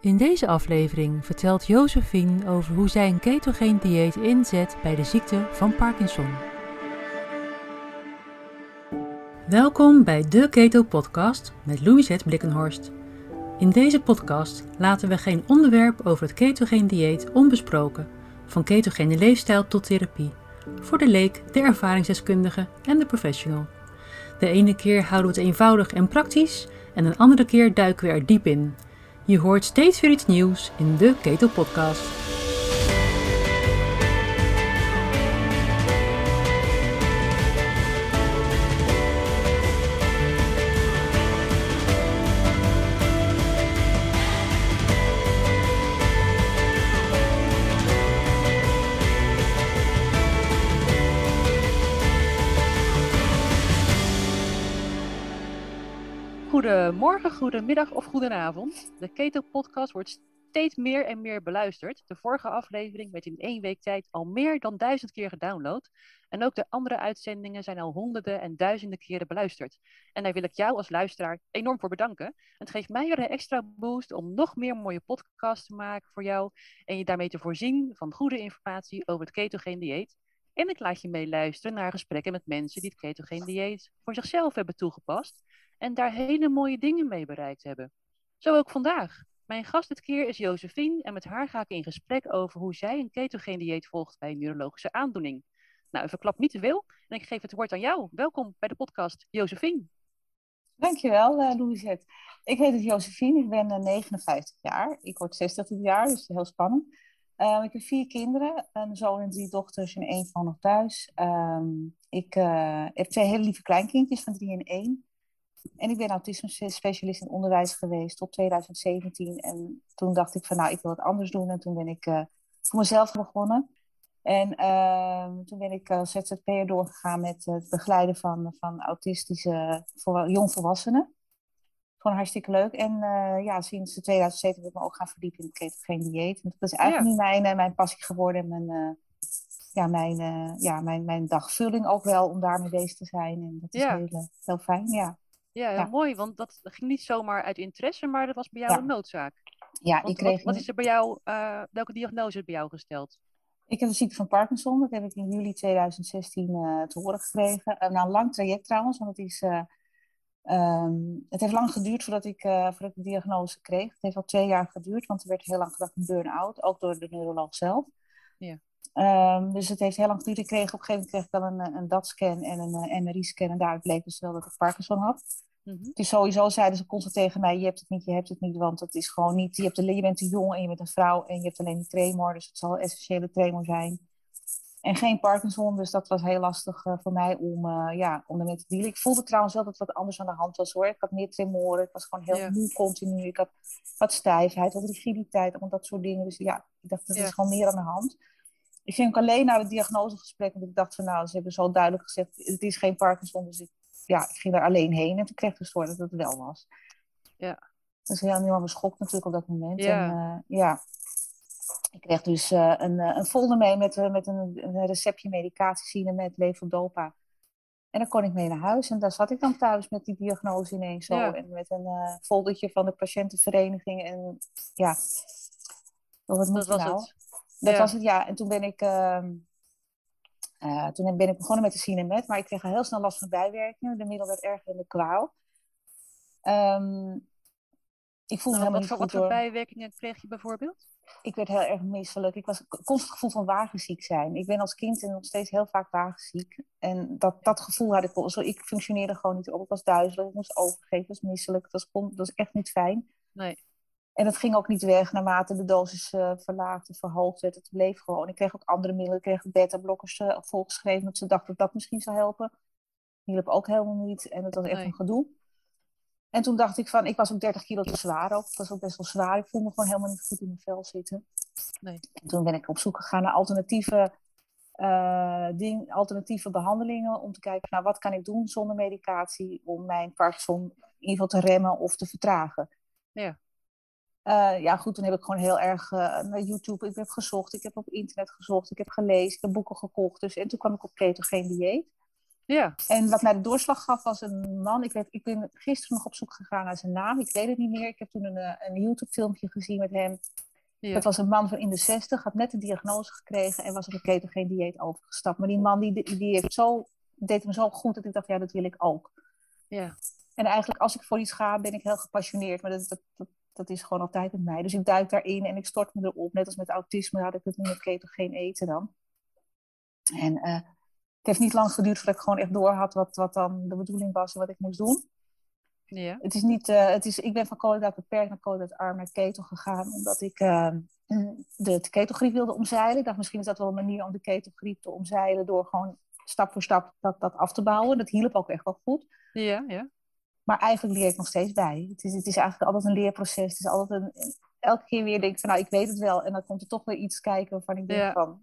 In deze aflevering vertelt Josephine over hoe zij een ketogeen dieet inzet bij de ziekte van Parkinson. Welkom bij de Keto Podcast met Louisette Blikkenhorst. In deze podcast laten we geen onderwerp over het ketogeen dieet onbesproken, van ketogene leefstijl tot therapie, voor de leek, de ervaringsdeskundige en de professional. De ene keer houden we het eenvoudig en praktisch en een andere keer duiken we er diep in. Je hoort steeds weer iets nieuws in de Keto Podcast. Goedemorgen, goedemiddag of goedenavond. De Keto Podcast wordt steeds meer en meer beluisterd. De vorige aflevering werd in één week tijd al meer dan duizend keer gedownload. En ook de andere uitzendingen zijn al honderden en duizenden keren beluisterd. En daar wil ik jou als luisteraar enorm voor bedanken. Het geeft mij weer een extra boost om nog meer mooie podcasts te maken voor jou. En je daarmee te voorzien van goede informatie over het ketogeen dieet. En ik laat je meeluisteren naar gesprekken met mensen die het ketogeen dieet voor zichzelf hebben toegepast en daar hele mooie dingen mee bereikt hebben. Zo ook vandaag. Mijn gast dit keer is Josephine en met haar ga ik in gesprek over hoe zij een ketogeen dieet volgt bij een neurologische aandoening. Nou, verklap niet te veel en ik geef het woord aan jou. Welkom bij de podcast Josephine. Dankjewel, uh, Louisette. Ik heet dus Josephine, ik ben uh, eh, 59 jaar. Ik word 60 dit jaar, dus heel spannend. Uh, ik heb vier kinderen, een zoon en drie dochters en één van nog thuis. Ehm, ik heb twee hele lieve kleinkindjes van drie en één. En ik ben autisme-specialist in onderwijs geweest tot 2017. En toen dacht ik van nou, ik wil wat anders doen. En toen ben ik uh, voor mezelf begonnen. En uh, toen ben ik als ZZP'er doorgegaan met het begeleiden van, van autistische jongvolwassenen. Gewoon hartstikke leuk. En uh, ja, sinds 2007 heb ik me ook gaan verdiepen in het ketogeen dieet. En dat is eigenlijk ja. mijn, mijn passie geworden. En mijn, ja, mijn, ja, mijn, mijn dagvulling ook wel om daarmee bezig te zijn. En dat is ja. heel, heel fijn, ja. Ja, heel mooi, want dat ging niet zomaar uit interesse, maar dat was bij jou een noodzaak. Ja, want, ik kreeg... Wat, is er bij jou, uh, welke diagnose is bij jou gesteld? Ik heb de ziekte van Parkinson, dat heb ik in juli 2016 uh, te horen gekregen. Uh, na een lang traject trouwens, want het, is, um, het heeft lang geduurd voordat ik, voordat ik de diagnose kreeg. Het heeft al twee jaar geduurd, want er werd heel lang gedacht een burn-out, ook door de neuroloog zelf. Ja. Um, dus het heeft heel lang geduurd. Ik kreeg op een gegeven moment kreeg ik wel een, een DAT-scan en een MRI-scan. En daaruit bleek dus wel dat ik Parkinson had. Mm -hmm. Dus sowieso zeiden ze constant tegen mij, je hebt het niet, je hebt het niet, want het is gewoon niet, je, hebt je bent te jong en je bent een vrouw en je hebt alleen die tremor, dus het zal een essentiële tremor zijn. En geen Parkinson, dus dat was heel lastig uh, voor mij om, uh, ja, om ermee te dealen. Ik voelde trouwens wel dat wat anders aan de hand was hoor. Ik had meer tremoren, ik was gewoon heel moe continu. Ik had wat stijfheid, wat rigiditeit, allemaal dat soort dingen. Dus ja, ik dacht, er yeah. is gewoon meer aan de hand. Ik ging ook alleen naar het diagnosegesprek, want ik dacht van nou, ze hebben zo duidelijk gezegd, het is geen Parkinson, dus ik ja, ik ging daar alleen heen en toen kreeg ik dus door dat het wel was. Ja. Dus heel enorme schok natuurlijk op dat moment. Ja. En, uh, ja. Ik kreeg dus uh, een, een folder mee met, uh, met een, een receptje medicatie met levodopa. En daar kon ik mee naar huis. En daar zat ik dan thuis met die diagnose ineens zo. Ja. En met een uh, foldertje van de patiëntenvereniging. En ja, wat moet dat was nou? het. Dat ja. was het, ja. En toen ben ik... Uh, uh, toen ben ik begonnen met de Cinemet, maar ik kreeg al heel snel last van bijwerkingen. De middel werd erger in de kwaal. Um, ik voelde nou, wat, voor, wat voor bijwerkingen kreeg je bijvoorbeeld? Ik werd heel erg misselijk. Ik was constant gevoel van wagenziek zijn. Ik ben als kind en nog steeds heel vaak wagenziek. En dat, dat gevoel had ik wel. Zo, ik functioneerde gewoon niet op. Ik was duizelig, ik moest overgeven, ik was misselijk. Dat was, dat was echt niet fijn. Nee. En dat ging ook niet weg naarmate de dosis uh, verlaagd of verhoogd werd. Het bleef gewoon. Ik kreeg ook andere middelen. Ik kreeg beta-blokkers uh, volgeschreven. Dat ze dachten dat dat misschien zou helpen. Die hielp ook helemaal niet. En dat was echt nee. een gedoe. En toen dacht ik van, ik was ook 30 kilo te zwaar ook. Dat was ook best wel zwaar. Ik voelde me gewoon helemaal niet goed in mijn vel zitten. Nee. En toen ben ik op zoek gegaan naar alternatieve, uh, ding, alternatieve behandelingen. Om te kijken, nou wat kan ik doen zonder medicatie om mijn Parkinson in ieder geval te remmen of te vertragen. Ja. Uh, ja, goed, toen heb ik gewoon heel erg uh, naar YouTube ik heb gezocht. Ik heb op internet gezocht. Ik heb gelezen. Ik heb boeken gekocht. Dus, en toen kwam ik op ketogeen dieet. Ja. En wat mij de doorslag gaf was een man. Ik, weet, ik ben gisteren nog op zoek gegaan naar zijn naam. Ik weet het niet meer. Ik heb toen een, eh, een YouTube-filmpje gezien met hem. Ja. Dat was een man van in de 60, had net de diagnose gekregen en was op een ketogeen dieet overgestapt. Maar die man die, die heeft zo, deed hem zo goed dat ik dacht, ja, dat wil ik ook. ja. En eigenlijk als ik voor iets ga, ben ik heel gepassioneerd. Maar dat, dat, dat, dat is gewoon altijd met mij. Dus ik duik daarin en ik stort me erop. Net als met autisme had ik het nu met ketogeen eten dan. En eh, het heeft niet lang geduurd voordat ik gewoon echt door had wat, wat dan de bedoeling was en wat ik moest doen. Ja. Het is niet, eh, het is, ik ben van koolhydraat beperkt naar koolhydraat arm naar keto gegaan. Omdat ik eh, de ketogriep wilde omzeilen. Ik dacht misschien is dat wel een manier om de ketogriep te omzeilen. Door gewoon stap voor stap dat, dat af te bouwen. Dat hielp ook echt wel goed. Ja, ja. Maar eigenlijk leer ik nog steeds bij. Het is, het is eigenlijk altijd een leerproces. Het is altijd een, elke keer weer denk ik van nou ik weet het wel. En dan komt er toch weer iets kijken waarvan ik denk Ja. van,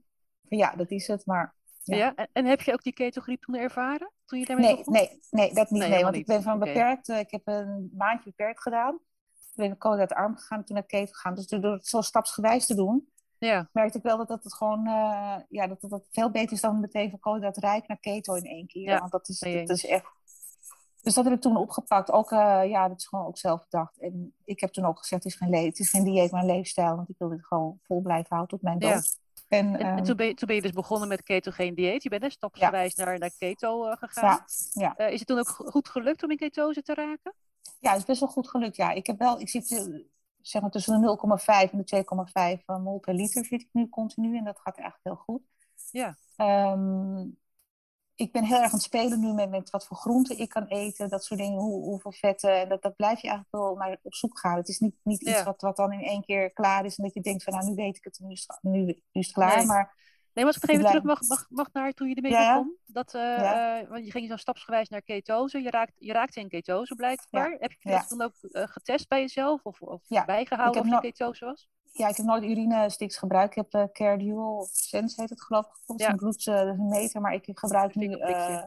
van ja dat is het. Maar ja. Ja. En, en heb je ook die ketogriep toen ervaren? Toen je daarmee nee, begon? nee, nee, dat niet. Nee, want niet. ik ben van beperkt. eh, ik heb een maandje beperkt gedaan. Toen ben ik koolhydraat arm gegaan toen naar keto gegaan. Dus door het zo stapsgewijs te doen, Ja, merkte ik wel dat dat het gewoon eh, ja, dat, dat dat veel beter is dan meteen van koolhydraatrijk naar keto in één keer. Ja, Want dat is, dat is echt. Dus dat heb ik toen opgepakt. Ook, eh, ja, dat is gewoon ook zelf bedacht. En ik heb toen ook gezegd, het is geen, le- het is geen dieet, maar een leefstijl. Want ik wil dit gewoon vol blijven houden tot mijn Ja. dood. En, ehm, toen, ben je, toen ben je dus begonnen met ketogeen dieet. Je bent hè, stapsgewijs naar, naar keto eh, gegaan. ja, ja. Eh, is het toen ook go- goed gelukt om in ketose te raken? ja, het is best wel goed gelukt. Ja, ik heb wel, ik zit zeg maar tussen de 0,5 en de 2,5 mol per liter zit ik nu continu. En dat gaat eigenlijk heel goed. Ja. Ehm, ik ben heel erg aan het spelen nu met, met wat voor groenten ik kan eten, dat soort dingen, hoe, hoeveel vetten. En dat, dat blijf je eigenlijk wel naar op zoek gaan. Het is niet, niet iets wat, wat dan in één keer klaar is en dat je denkt van nou, nu weet ik het, nu is nu, nu is het klaar. Nee. Maar Nee, maar als ik nog even blijf- terug mag, mag, mag naar toen je ermee Ja, ja. begon. Dat, eh, eh, want je ging zo stapsgewijs naar ketose. Je, raakt, je raakte in ketose blijkbaar. Heb je dat dan ook eh, getest bij jezelf? Of, of bijgehouden of je no- ketose was? Ja, ik heb nooit urinesticks gebruikt. Ik heb eh Care Dual of Sense heet het geloof ik. Dat is Ja. een bloed, eh, dat is een meter, maar ik gebruik nu... Eh,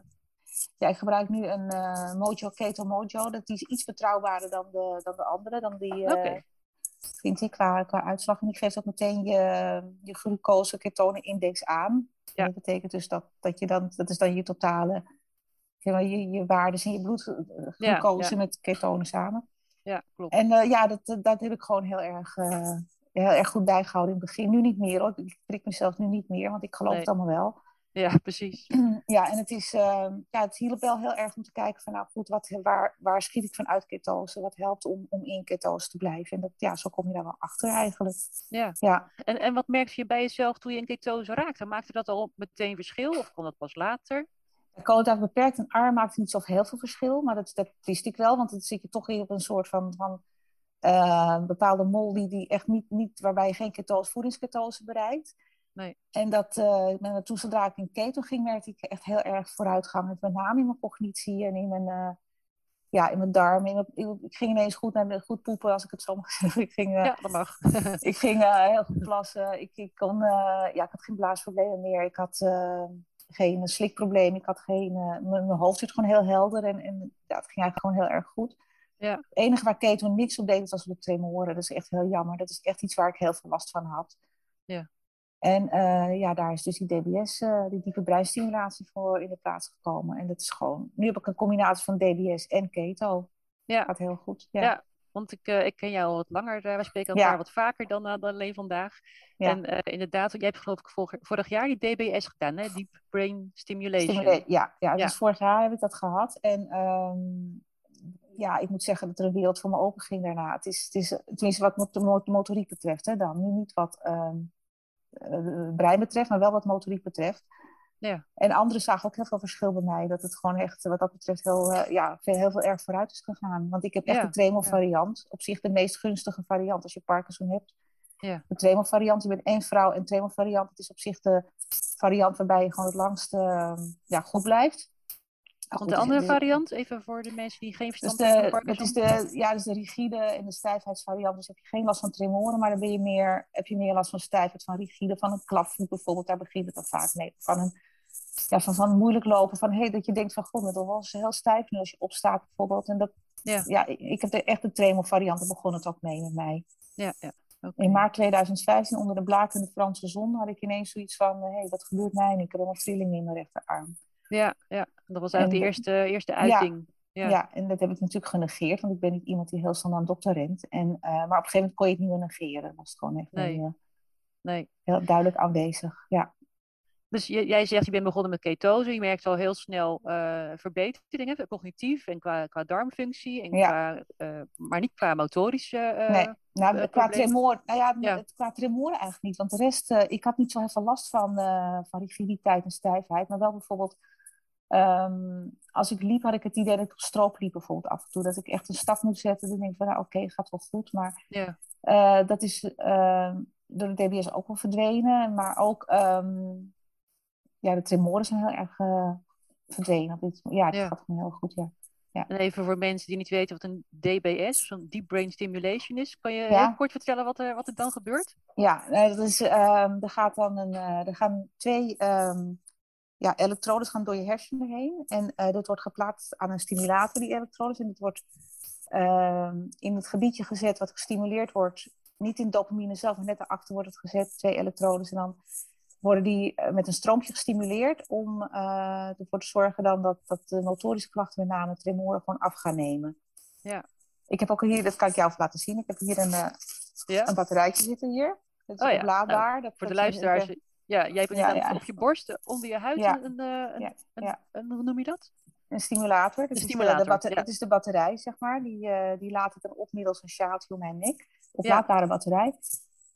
ja, ik gebruik nu een Mojo Keto Mojo. Dat die is iets betrouwbaarder dan de, dan de andere. Dan die, Oké. vind ik, qua, qua uitslag. En die geeft ook meteen je, je glucose ketone index aan. Ja. Dat betekent dus dat, dat je dan, dat is dan je totale, je, je waardes in je bloed, glucose ja. met ketonen samen. Ja, klopt. En ja, dat, dat- heb ik gewoon heel erg, heel erg goed bijgehouden in het begin. Nu niet meer hoor. Ik prik mezelf nu niet meer, want ik geloof Nee. het allemaal wel. Ja, precies. Ja, en het, is, eh, ja, het hielp wel heel erg om te kijken van, nou goed, wat, waar, waar schiet ik van uit ketose? Wat helpt om, om in ketose te blijven? En dat, ja, zo kom je daar wel achter eigenlijk. Ja. Ja, En, en wat merkte je bij jezelf toen je in ketose raakte? Maakte dat al meteen verschil of kon dat pas later? koolhydraat beperkt en arm maakt niet zo heel veel verschil, maar dat, dat wist ik wel, want dan zit je toch weer op een soort van, van eh, bepaalde mol die, die echt niet, niet, waarbij je geen ketose, voedingsketose bereikt. Nee. En dat, eh, toen zodra ik in keto ging, merkte ik echt heel erg vooruitgang. Met name in mijn cognitie en in mijn, eh, ja, in mijn darmen. In mijn- ik, ging ineens goed, naar goed poepen, als ik het zo mag zeggen. Ik ging, eh, Ja, dat mag. ik ging heel goed plassen. Ik, ik, kon, ja, ik had geen blaasproblemen meer. Ik had geen slikprobleem. Ik had geen, mijn, mijn hoofd zit gewoon heel helder. En, en ja, het ging eigenlijk gewoon heel erg goed. Ja. Het enige waar keto niks op deed, was op de tremoren. Dat is echt heel jammer. Dat is echt iets waar ik heel veel last van had. Ja. En eh, ja, daar is dus die DBS, eh, die diepe breinstimulatie voor in de plaats gekomen. En dat is gewoon... Nu heb ik een combinatie van DBS en keto. Ja. Gaat heel goed. Ja. Ja. Want ik, eh, ik ken jou al wat langer. we spreken Ja. elkaar wat vaker dan, dan alleen vandaag. Ja. En inderdaad, jij hebt geloof ik vorig, vorig jaar die DBS gedaan, hè? Deep Brain Stimulation. Ja, Ja. dus vorig jaar heb ik dat gehad. En ehm, ja, ik moet zeggen dat er een wereld voor me open ging daarna. Het is, het is tenminste wat mot- motoriek betreft, hè, dan. Nu niet wat ehm, eh, brein betreft, maar wel wat motoriek betreft. Ja. En anderen zagen ook heel veel verschil bij mij. Dat het gewoon echt, wat dat betreft, heel, eh, ja, veel, heel veel erg vooruit is gegaan. Want ik heb echt Ja, de Tremel ja. variant. Op zich de meest gunstige variant als je Parkinson hebt. Ja. De Tremel variant, je bent één vrouw. En Tremel variant, het is op zich de variant waarbij je gewoon het langst eh, ja, goed blijft. Want goed, de andere de- variant, even voor de mensen die geen dus verstand hebben van de, dat is de, ja, dus de rigide en de stijfheidsvariant. Dus heb je geen last van tremoren, maar dan ben je meer, heb je meer last van stijfheid, van rigide, van een klapvoet bijvoorbeeld. Daar begint het dan vaak mee. Van, een, ja, van, van moeilijk lopen, van hey, dat je denkt van god, dat was heel stijf nu als je opstaat bijvoorbeeld. En dat, Ja. ja, ik, ik heb de echte tremor variant, daar begon het ook mee met mij. Ja, ja. In maart 2015, onder de blakende Franse zon, had ik ineens zoiets van, hé, hey, wat gebeurt mij nu? Ik heb helemaal trillingen in mijn rechterarm. Ja, ja. Dat was eigenlijk de eerste, eerste uiting. Ja. ja. en dat heb ik natuurlijk genegeerd, want ik ben niet iemand die heel snel naar een dokter rent. En, maar op een gegeven moment kon je het niet meer negeren. Dat was gewoon echt nee. nee. heel duidelijk aanwezig. Ja. Dus jij zegt, je bent begonnen met ketose. Je merkt al heel snel uh, verbeteringen, cognitief en qua, qua darmfunctie. En qua, uh, maar niet qua motorische Nee, nou, qua tremor, nou ja, ja. qua tremor eigenlijk niet. Want de rest, ik had niet zo heel veel last van, van rigiditeit en stijfheid. Maar wel bijvoorbeeld, um, als ik liep, had ik het idee dat ik op stroop liep bijvoorbeeld af en toe. Dat ik echt een stap moet zetten. Dan denk ik van, nou oké, okay, gaat wel goed. Maar ja. dat is ehm, door de DBS ook wel verdwenen. Maar ook... Um, ja, de tremoren zijn heel erg uh, verdwenen. Ja, het gaat gewoon heel goed, ja. ja. En even voor mensen die niet weten wat een DBS, zo'n Deep Brain Stimulation is. Kan je heel kort vertellen wat er, wat er dan gebeurt? Ja, dat is, um, er, gaat dan een, uh, er gaan twee um, ja, elektrodes gaan door je hersenen heen. En uh, dat wordt geplaatst aan een stimulator, die elektrodes. En dat wordt um, in het gebiedje gezet wat gestimuleerd wordt. Niet in dopamine zelf, maar net daarachter wordt het gezet, twee elektrodes. En dan worden die eh, met een stroompje gestimuleerd om uh, ervoor te zorgen dan dat, dat de motorische klachten, met name tremoren, gewoon af gaan nemen. Ja. Ik heb ook hier, dat kan ik jou even laten zien, ik heb hier een, ja. een batterijtje zitten hier. Dat is oh, oplaadbaar. Nou, dat voor de luisteraars, ja, jij ja, ja. op je borst, onder je huid, een, een, een, een, een, hoe noem je dat? Een stimulator. Een stimulator, is de, de Het is de batterij, zeg maar. Die, uh, die laat het dan op middels een sjaaltje om mijn nek. Oplaadbare batterij.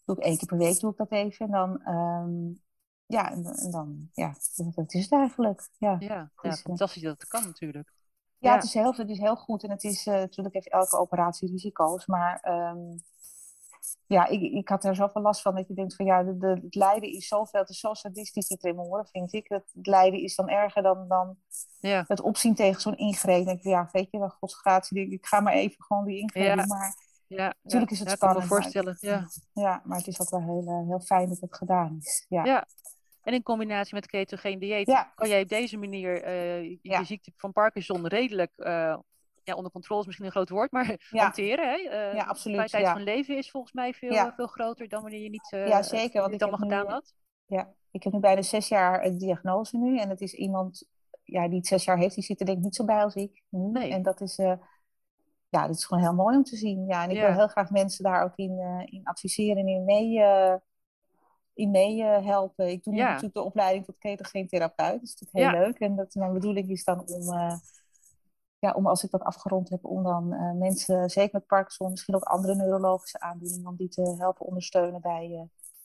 Doe ik één keer per week doe ik dat even. En dan um, ja, en, en, dan, ja, dat is het eigenlijk. Ja, ja, ja is, fantastisch dat het kan natuurlijk. Ja, ja, Het, is heel, het is heel goed en het is uh, natuurlijk heeft elke operatie risico's, maar um, ja, ik, ik had er zoveel last van dat je denkt van ja, de, de, het lijden is zoveel, het is zo sadistisch die tremoren, vind ik. Het, het lijden is dan erger dan, dan ja. het opzien tegen zo'n ingreep. denk ik, ja, weet je wel, godsgratie, ik ga maar even gewoon die ingreep ja. maar ja, natuurlijk is het ja, spannend. Ik kan me voorstellen, ja. Ja, maar het is ook wel heel, uh, heel fijn dat het gedaan is. Ja, ja en in combinatie met ketogeen dieet ja. kan jij op deze manier uh, je ja. ziekte van Parkinson redelijk uh, ja, onder controle is misschien een groot woord, maar ja. hanteren. Hè? Uh, ja, absoluut. De tijd van leven is volgens mij veel, veel groter dan wanneer je niet ja, zeker, want het allemaal gedaan nu, had. Ja, ik heb nu bijna zes jaar een diagnose nu. En het is iemand ja, die het zes jaar heeft, die zit er denk ik niet zo bij als ik. Nu. Nee. En dat is, ja, dat is gewoon heel mooi om te zien. Ja, en ik wil heel graag mensen daar ook in, in adviseren en in mee in mee helpen. Ik doe ja. natuurlijk de opleiding tot ketogeen therapeut. Dat is natuurlijk heel Ja. leuk. En dat, mijn bedoeling is dan om, uh, ja, om als ik dat afgerond heb, om dan uh, mensen, zeker met Parkinson, misschien ook andere neurologische aandoeningen, om die te helpen ondersteunen bij uh,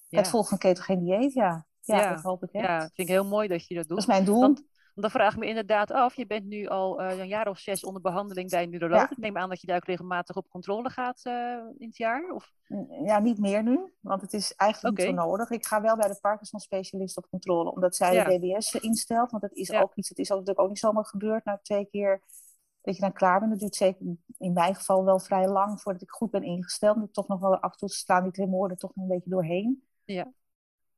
Ja. het volgen van ketogeen dieet. Ja. Ja, Ja. dat hoop ik echt. Ja, dat vind ik heel mooi dat je dat doet. Dat is mijn doel. Want, want dan vraag ik me inderdaad af, je bent nu al eh, een jaar of zes onder behandeling bij een neuroloog. Ja. Ik neem aan dat je daar ook regelmatig op controle gaat eh, in het jaar? Of? Ja, niet meer nu, want het is eigenlijk niet zo nodig. Ik ga wel bij de Parkinson-specialist op controle, omdat zij de DBS instelt. Want dat is ook iets, het is natuurlijk ook niet zomaar gebeurd na twee keer dat je dan klaar bent. Dat duurt zeker in mijn geval wel vrij lang voordat ik goed ben ingesteld. Toch nog wel af en toe slaan die tremoren toch nog een beetje doorheen. Ja.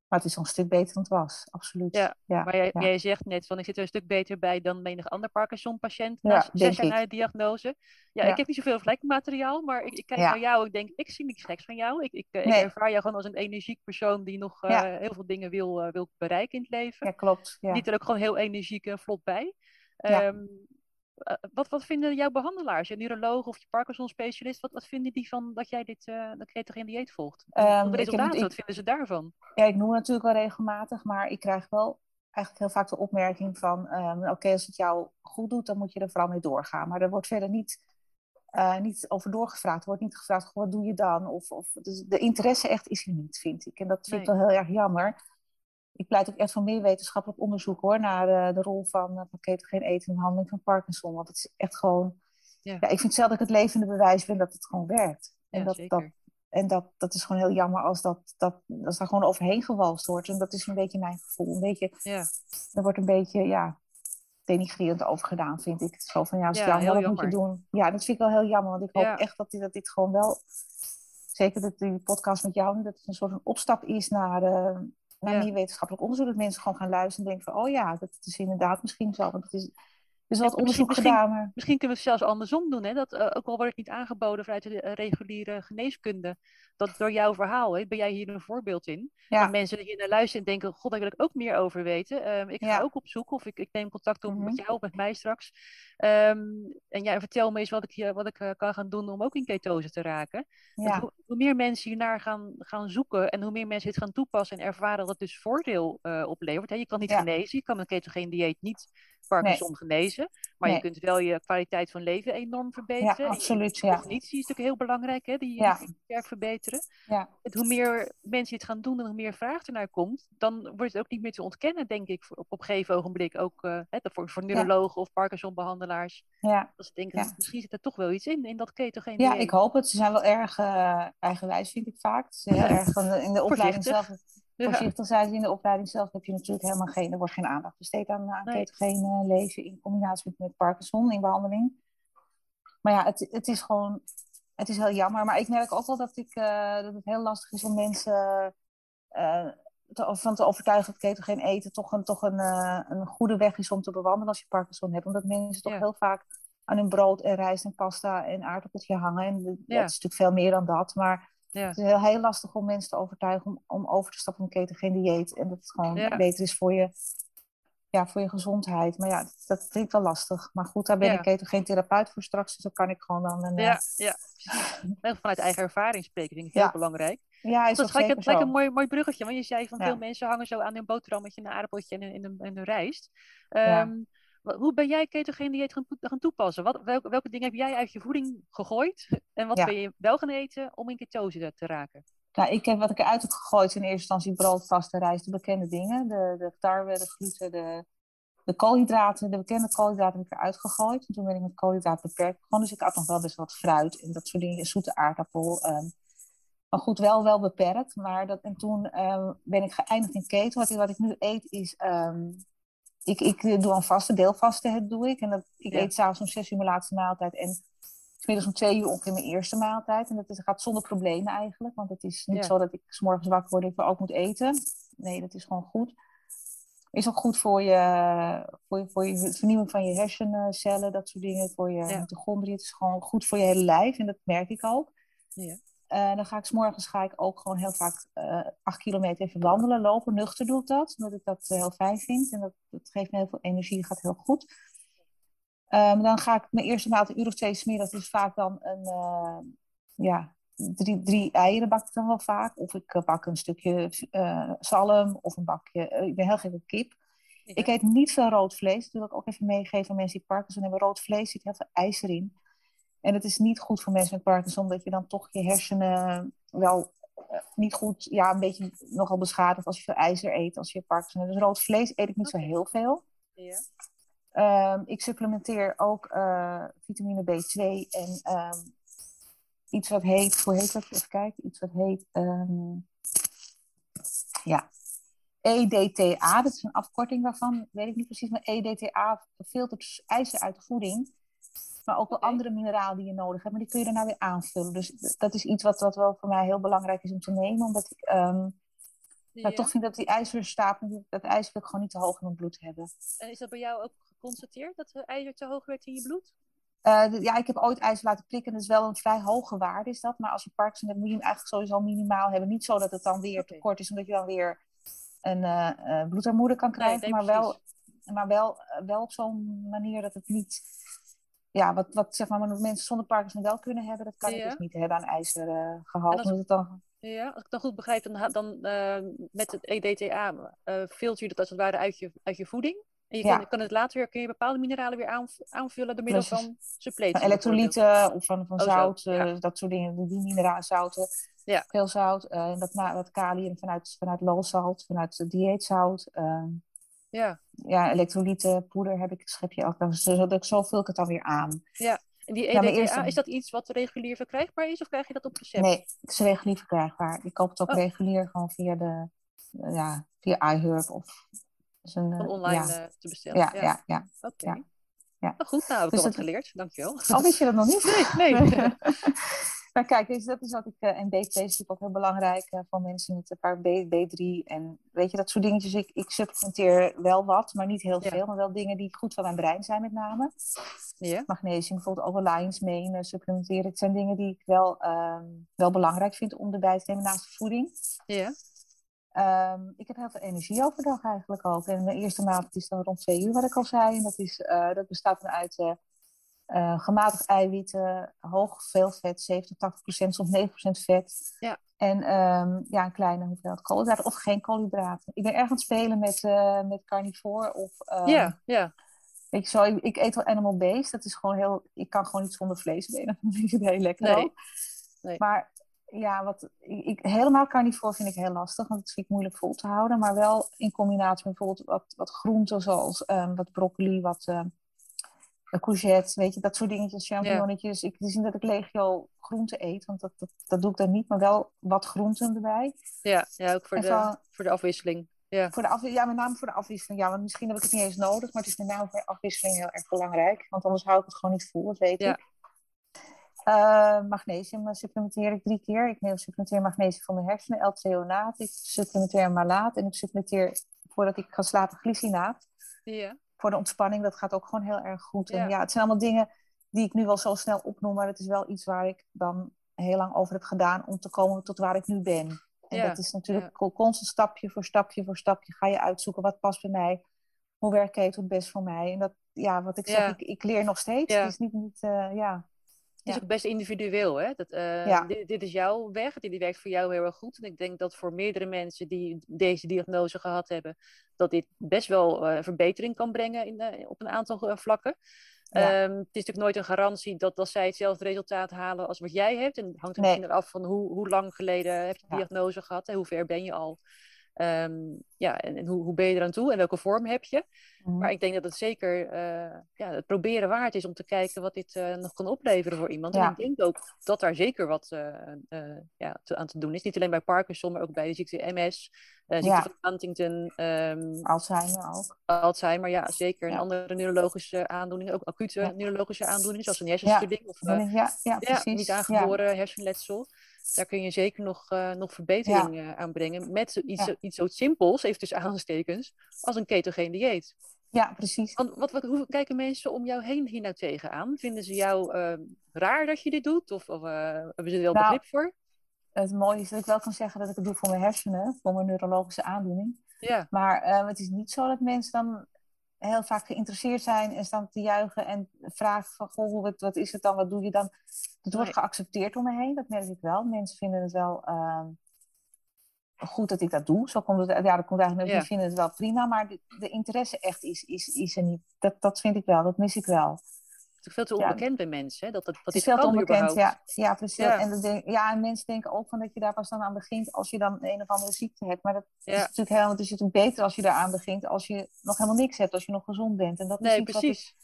Maar het is al een stuk beter dan het was, absoluut. Ja, ja, Maar jij, ja. jij zegt net van ik zit er een stuk beter bij dan menig ander Parkinson-patiënt. Ja, na zes denk jaar na de diagnose. Ja, Ja. ik heb niet zoveel vergelijkmateriaal, maar ik, ik kijk Ja. naar jou. Ik denk, ik zie niks geks van jou. Ik, ik, eh, ik ervaar jou gewoon als een energiek persoon die nog eh, Ja. heel veel dingen wil, eh, wil bereiken in het leven. Ja, klopt. Ja. Die er ook gewoon heel energiek en vlot bij. Ja. Ehm, eh, wat, wat vinden jouw behandelaars, je neuroloog of je Parkinson-specialist, wat, wat vinden die van dat jij dit uh, dat ketogeen dieet volgt? En Ehm, ik heb resultaten, wat vinden ze daarvan? Ja, ik noem het natuurlijk wel regelmatig, maar ik krijg wel eigenlijk heel vaak de opmerking van... ehm, oké, als het jou goed doet, dan moet je er vooral mee doorgaan. Maar er wordt verder niet, eh, niet over doorgevraagd. Er wordt niet gevraagd, wat doe je dan? Of, of, dus de interesse echt is er niet, vind ik. En dat vind ik wel heel erg jammer. Ik pleit ook echt voor meer wetenschappelijk onderzoek hoor, naar eh, de rol van, uh, van ketogeen eten in de behandeling van Parkinson. Want het is echt gewoon... Ja. Ja, ik vind zelf dat ik het levende bewijs ben dat het gewoon werkt. En Ja, dat, zeker. dat, en dat, dat is gewoon heel jammer als, dat, dat, als daar gewoon overheen gewalst wordt. En dat is een beetje mijn gevoel. Een beetje, Ja. er wordt een beetje ja, denigrerend over gedaan, vind ik. Zo van, ja, als het Ja, jou helpt, moet je doen. Ja, dat vind ik wel heel jammer. Want ik hoop echt dat, dit- dat dit gewoon wel... Zeker dat die podcast met jou, dat het een soort van opstap is naar, eh, naar Ja. meer wetenschappelijk onderzoek. Dat mensen gewoon gaan luisteren en denken van... Oh ja, dat is inderdaad misschien zo. Want het is, Dus wat onderzoek misschien, gedaan. Misschien kunnen we het zelfs andersom doen. Hè? Dat, uh, ook al wordt het niet aangeboden vanuit de uh, reguliere geneeskunde. Dat door jouw verhaal, hè, ben jij hier een voorbeeld in. Ja. Dat mensen hier naar luisteren en denken, god, daar wil ik ook meer over weten. Um, ik ga ja. ook op zoek of ik, ik neem contact op mm -hmm. met jou of met mij straks. Um, en jij vertel me eens wat ik, wat ik uh, kan gaan doen om ook in ketose te raken. Ja. Hoe, hoe, meer mensen hiernaar gaan, gaan zoeken en hoe meer mensen het gaan toepassen en ervaren dat het dus voordeel oplevert. Hè? Je kan niet genezen, je kan een ketogeen dieet niet Parkinson nee. genezen. Maar nee. je kunt wel je kwaliteit van leven enorm verbeteren. Ja, absoluut. Je cognitie is natuurlijk heel belangrijk, hè, die ja. sterk verbeteren. Ja. En hoe meer mensen het gaan doen en hoe meer vraag ernaar komt, dan wordt het ook niet meer te ontkennen, denk ik, op, op een gegeven ogenblik. Ook uh, hè, voor, voor neurologen of Parkinson-behandelaars. Ja. Dat ze denken, ja. misschien zit er toch wel iets in, in dat ketogeen Ja, ik hoop het. Ze zijn wel erg uh, eigenwijs, vind ik vaak. Ze zijn heel erg in de opleiding zelf Voorzichtig zijn ze in de opleiding zelf. heb je natuurlijk helemaal geen, er wordt geen aandacht besteed aan, aan nee. ketogene leven in combinatie met, met Parkinson in behandeling. Maar ja, het, het is gewoon, het is heel jammer. Maar ik merk ook wel dat, ik, uh, dat het heel lastig is om mensen uh, te, van te overtuigen dat ketogeen eten toch een, toch een, uh, een goede weg is om te bewandelen als je Parkinson hebt. Omdat mensen toch Ja. heel vaak aan hun brood en rijst en pasta en aardappeltje hangen. En dat is natuurlijk veel meer dan dat. Maar Ja. het is heel, heel lastig om mensen te overtuigen om, om over te stappen op een ketogeen dieet. En dat het gewoon Ja. beter is voor je, ja, voor je gezondheid. Maar ja, dat klinkt wel lastig. Maar goed, daar ben Ja. ik ketogeen therapeut voor straks. Dus dan kan ik gewoon dan een... eh, Ja, ja. Wel Vanuit eigen ervaring spreken, denk ik, Ja. heel belangrijk. ja, is Dat is gelijk, zeker gelijk een mooi, mooi bruggetje, want je zei van Ja. veel mensen hangen zo aan hun boterhammetje, een aardappeltje en een rijst. Ja. Hoe ben jij ketogeen dieet gaan, toe- gaan toepassen? Wat, welke, welke dingen heb jij uit je voeding gegooid? En wat Ja. ben je wel gaan eten om in ketose te, raken? Nou, ik heb wat ik eruit heb gegooid in eerste instantie brood, pasta, rijst, de bekende dingen. De, de tarwe, de gluten, de, de koolhydraten, de bekende koolhydraten heb ik eruit gegooid. En toen ben ik met koolhydraten beperkt begonnen. Dus ik had nog wel best wat fruit en dat soort dingen, zoete aardappel. ehm. maar goed, wel, wel beperkt. Maar dat, en toen ehm, ben ik geëindigd in keto. Wat, ik- wat ik nu eet is... ehm, ik, ik doe een vaste, deelvaste het doe ik. En dat, ik Ja. eet s'avonds om zes uur mijn laatste maaltijd. En 's middags om twee uur ongeveer mijn eerste maaltijd. En dat is, gaat zonder problemen eigenlijk. Want het is niet Ja. zo dat ik 's morgens wakker word en ik ook moet eten. Nee, dat is gewoon goed. Is ook goed voor je, voor je, voor je het vernieuwing van je hersencellen, dat soort dingen. Voor je Ja. mitochondriën. Het is gewoon goed voor je hele lijf. En dat merk ik ook. Ja. Eh, dan ga ik 's morgens ga ik ook gewoon heel vaak eh, acht kilometer even wandelen, lopen. Nuchter doe ik dat, omdat ik dat eh, heel fijn vind. En dat, dat geeft me heel veel energie, gaat heel goed. Ehm, dan ga ik mijn eerste maand een uur of twee smeren. Dat is vaak dan een, ja, drie, drie eieren bak ik dan wel vaak. Of ik bak een stukje zalm of een bakje. ik ben heel gek op kip. Ik eet niet veel rood vlees. Dat wil ik ook even meegeven aan mensen die Parkinson hebben. Rood vlees zit heel veel ijzer in. En het is niet goed voor mensen met Parkinson, dat je dan toch je hersenen wel eh, niet goed, ja, een beetje nogal beschadigt als je veel ijzer eet, als je Parkinson hebt. Dus rood vlees eet ik niet zo heel veel. Ja. Ehm, ik supplementeer ook eh, vitamine B2 en ehm, iets wat heet, hoe heet dat? Even kijken, iets wat heet, ehm, ja, EDTA, dat is een afkorting daarvan, weet ik niet precies, maar EDTA filtert ijzer uit de voeding. Maar ook wel andere mineralen die je nodig hebt, maar die kun je daarna weer aanvullen. Dus dat is iets wat, wat wel voor mij heel belangrijk is om te nemen, omdat ik ehm, nou, toch vind dat die ijzerstapel, dat ijzer wil ik gewoon niet te hoog in mijn bloed hebben. En is dat bij jou ook geconstateerd, dat de ijzer te hoog werd in je bloed? Eh, ja, ik heb ooit ijzer laten prikken. Dat is wel een vrij hoge waarde, is dat. Maar als je Parkinson hebt, moet je hem eigenlijk sowieso minimaal hebben. Niet zo dat het dan weer tekort is, omdat je dan weer een eh, eh, bloedarmoede kan krijgen. nee, maar wel, maar wel, wel op zo'n manier dat het niet... Ja, wat, wat zeg maar, mensen zonder Parkinson wel kunnen hebben, dat kan ik Ja. dus niet hebben aan ijzergehalte. En gehalte als- dan Ja, als ik het dan goed begrijp, dan, dan eh, met het EDTA eh filter je dat als het ware uit je, uit je voeding. En je Ja. kan, kan het later weer, kun je bepaalde mineralen weer aan, aanvullen door middel Precies. van suppletie. van elektrolyten of van, van Oh, zo, zout, eh, ja. dat soort dingen. Die, mineralen, zouten, Ja. veel zout. eh, en dat, na- dat kalium vanuit, vanuit low-salt, vanuit dieetzout. Ja, ja, elektrolyten, poeder heb ik, schep je zodat ik zo vul ik het dan weer aan. en die Ja, EDTA, eerst- is dat iets wat regulier verkrijgbaar is of krijg je dat op recept? Nee, het is regulier verkrijgbaar. Ik koop het ook Oh. regulier gewoon via de, ja, via iHerb of Van eh, online ja. eh, te bestellen. Ja, ja, ja. Oké. ja. Ja. Nou goed, nou heb ik Dus al wat het- geleerd. Dankjewel. Oh, wist je dat nog niet? Nee, nee. Maar kijk, dus dat is wat ik. Uh, en B2 is natuurlijk ook heel belangrijk uh, voor mensen met een paar B, B3. En weet je, dat soort dingetjes. Ik, ik supplementeer wel wat, maar niet heel veel. Maar wel dingen die goed voor mijn brein zijn, met name. Ja. Magnesium, bijvoorbeeld Lions Mane supplementeren. Het zijn dingen die ik wel, uh, wel belangrijk vind om erbij te nemen naast de voeding. Ja. Um, ik heb heel veel energie overdag eigenlijk ook. En mijn eerste maand is dan rond twee uur, wat ik al zei. En dat, is, uh, dat bestaat dan uit uh, gematigd eiwitten, hoog veel vet, 70, 80 procent, soms 9 procent vet. Ja. En um, ja, een kleine hoeveelheid koolhydraten of geen koolhydraten. Ik ben erg aan het spelen met, uh, met carnivore of... Um, ja, ja. Weet je zo, ik, ik, eet wel animal based. Dat is gewoon heel... Ik kan gewoon niet zonder vlees eten. Dat vind ik heel lekker nee. nee. Maar ja, wat, ik, helemaal carnivore vind ik heel lastig, want dat vind ik moeilijk vol te houden. Maar wel in combinatie met bijvoorbeeld wat, wat groenten, zoals um, wat broccoli, wat courgette, weet je, dat soort dingetjes, champignonnetjes. Ik zie dat ik legio groenten eet, want dat, dat, dat doe ik dan niet, maar wel wat groenten erbij. Ja, ja ook voor, de, van, voor de afwisseling. Ja. Voor de af, ja, met name voor de afwisseling. Ja, want misschien heb ik het niet eens nodig, maar het is met name voor de afwisseling heel erg belangrijk. Want anders hou ik het gewoon niet vol, dat weet ja. ik. Uh, magnesium supplementeer ik drie keer. Ik neem supplementeer magnesium voor mijn hersenen, L-treonaat. Ik supplementeer malaat en ik supplementeer voordat ik ga slapen glycinaat. Ja. Voor de ontspanning, dat gaat ook gewoon heel erg goed. Ja. En ja, het zijn allemaal dingen die ik nu wel zo snel opnoem, maar het is wel iets waar ik dan heel lang over heb gedaan om te komen tot waar ik nu ben. En Ja, dat is natuurlijk constant stapje voor stapje voor stapje ga je uitzoeken wat past bij mij. Hoe werkt keto het best voor mij? En dat, ja, wat ik zeg, ik, ik leer nog steeds. Het is niet, niet eh, ja. Het is ook best individueel, hè? Dat, eh, Ja. dit, dit is jouw weg, dit werkt voor jou heel erg goed. En ik denk dat voor meerdere mensen die deze diagnose gehad hebben, dat dit best wel eh, verbetering kan brengen in, eh, op een aantal vlakken. Ja. Ehm, het is natuurlijk nooit een garantie dat als zij hetzelfde resultaat halen als wat jij hebt. En het hangt er Nee. misschien af van hoe, hoe lang geleden heb je de Ja. diagnose gehad en hoe ver ben je al. Ehm, ja, en, en hoe, hoe ben je eraan toe en welke vorm heb je? Mhm. Maar ik denk dat het zeker eh, ja, het proberen waard is om te kijken wat dit eh, nog kan opleveren voor iemand. Ja. En ik denk ook dat daar zeker wat eh, ja, te, aan te doen is. Niet alleen bij Parkinson, maar ook bij de ziekte MS, ziekte Ja. van Huntington, ehm, Alzheimer ook. Alzheimer, ja zeker. En andere neurologische aandoeningen, ook acute neurologische aandoeningen, zoals een hersenschudding of Ja, ja, ja, ja, precies. niet aangeboren hersenletsel. Daar kun je zeker nog, eh, nog verbetering eh, aan brengen. Met iets, Ja. zo- iets zo simpels, even tussen aanstekens, als een ketogeen dieet. Ja, ja, precies. Want wat, wat, hoe kijken mensen om jou heen hier nou tegenaan? Vinden ze jou eh, raar dat je dit doet? Of, of eh, hebben ze er wel Nou, begrip voor? Het mooie is dat ik wel kan zeggen dat ik het doe voor mijn hersenen, voor mijn neurologische aandoening. Ja, Maar eh, het is niet zo dat mensen dan heel vaak geïnteresseerd zijn en staan te juichen en vragen van, goh, wat, wat is het dan, wat doe je dan? Het wordt geaccepteerd om me heen, dat merk ik wel. Mensen vinden het wel ehm, goed dat ik dat doe. Zo komt het, ja, dat komt eigenlijk, Ja. die vinden het wel prima, maar de, de interesse echt is, is, is er niet. Dat, dat vind ik wel, dat mis ik wel. Het is veel te Ja. onbekend bij mensen, hè? Dat, dat, dat Het is veel te onbekend, ja. Ja, precies. Ja. En, dat denk- ja, en mensen denken ook van dat je daar pas dan aan begint als je dan een of andere ziekte hebt. Maar dat is natuurlijk helemaal, het is natuurlijk beter als je daaraan begint als je nog helemaal niks hebt, als je nog gezond bent. En dat is Nee, iets wat ik- precies.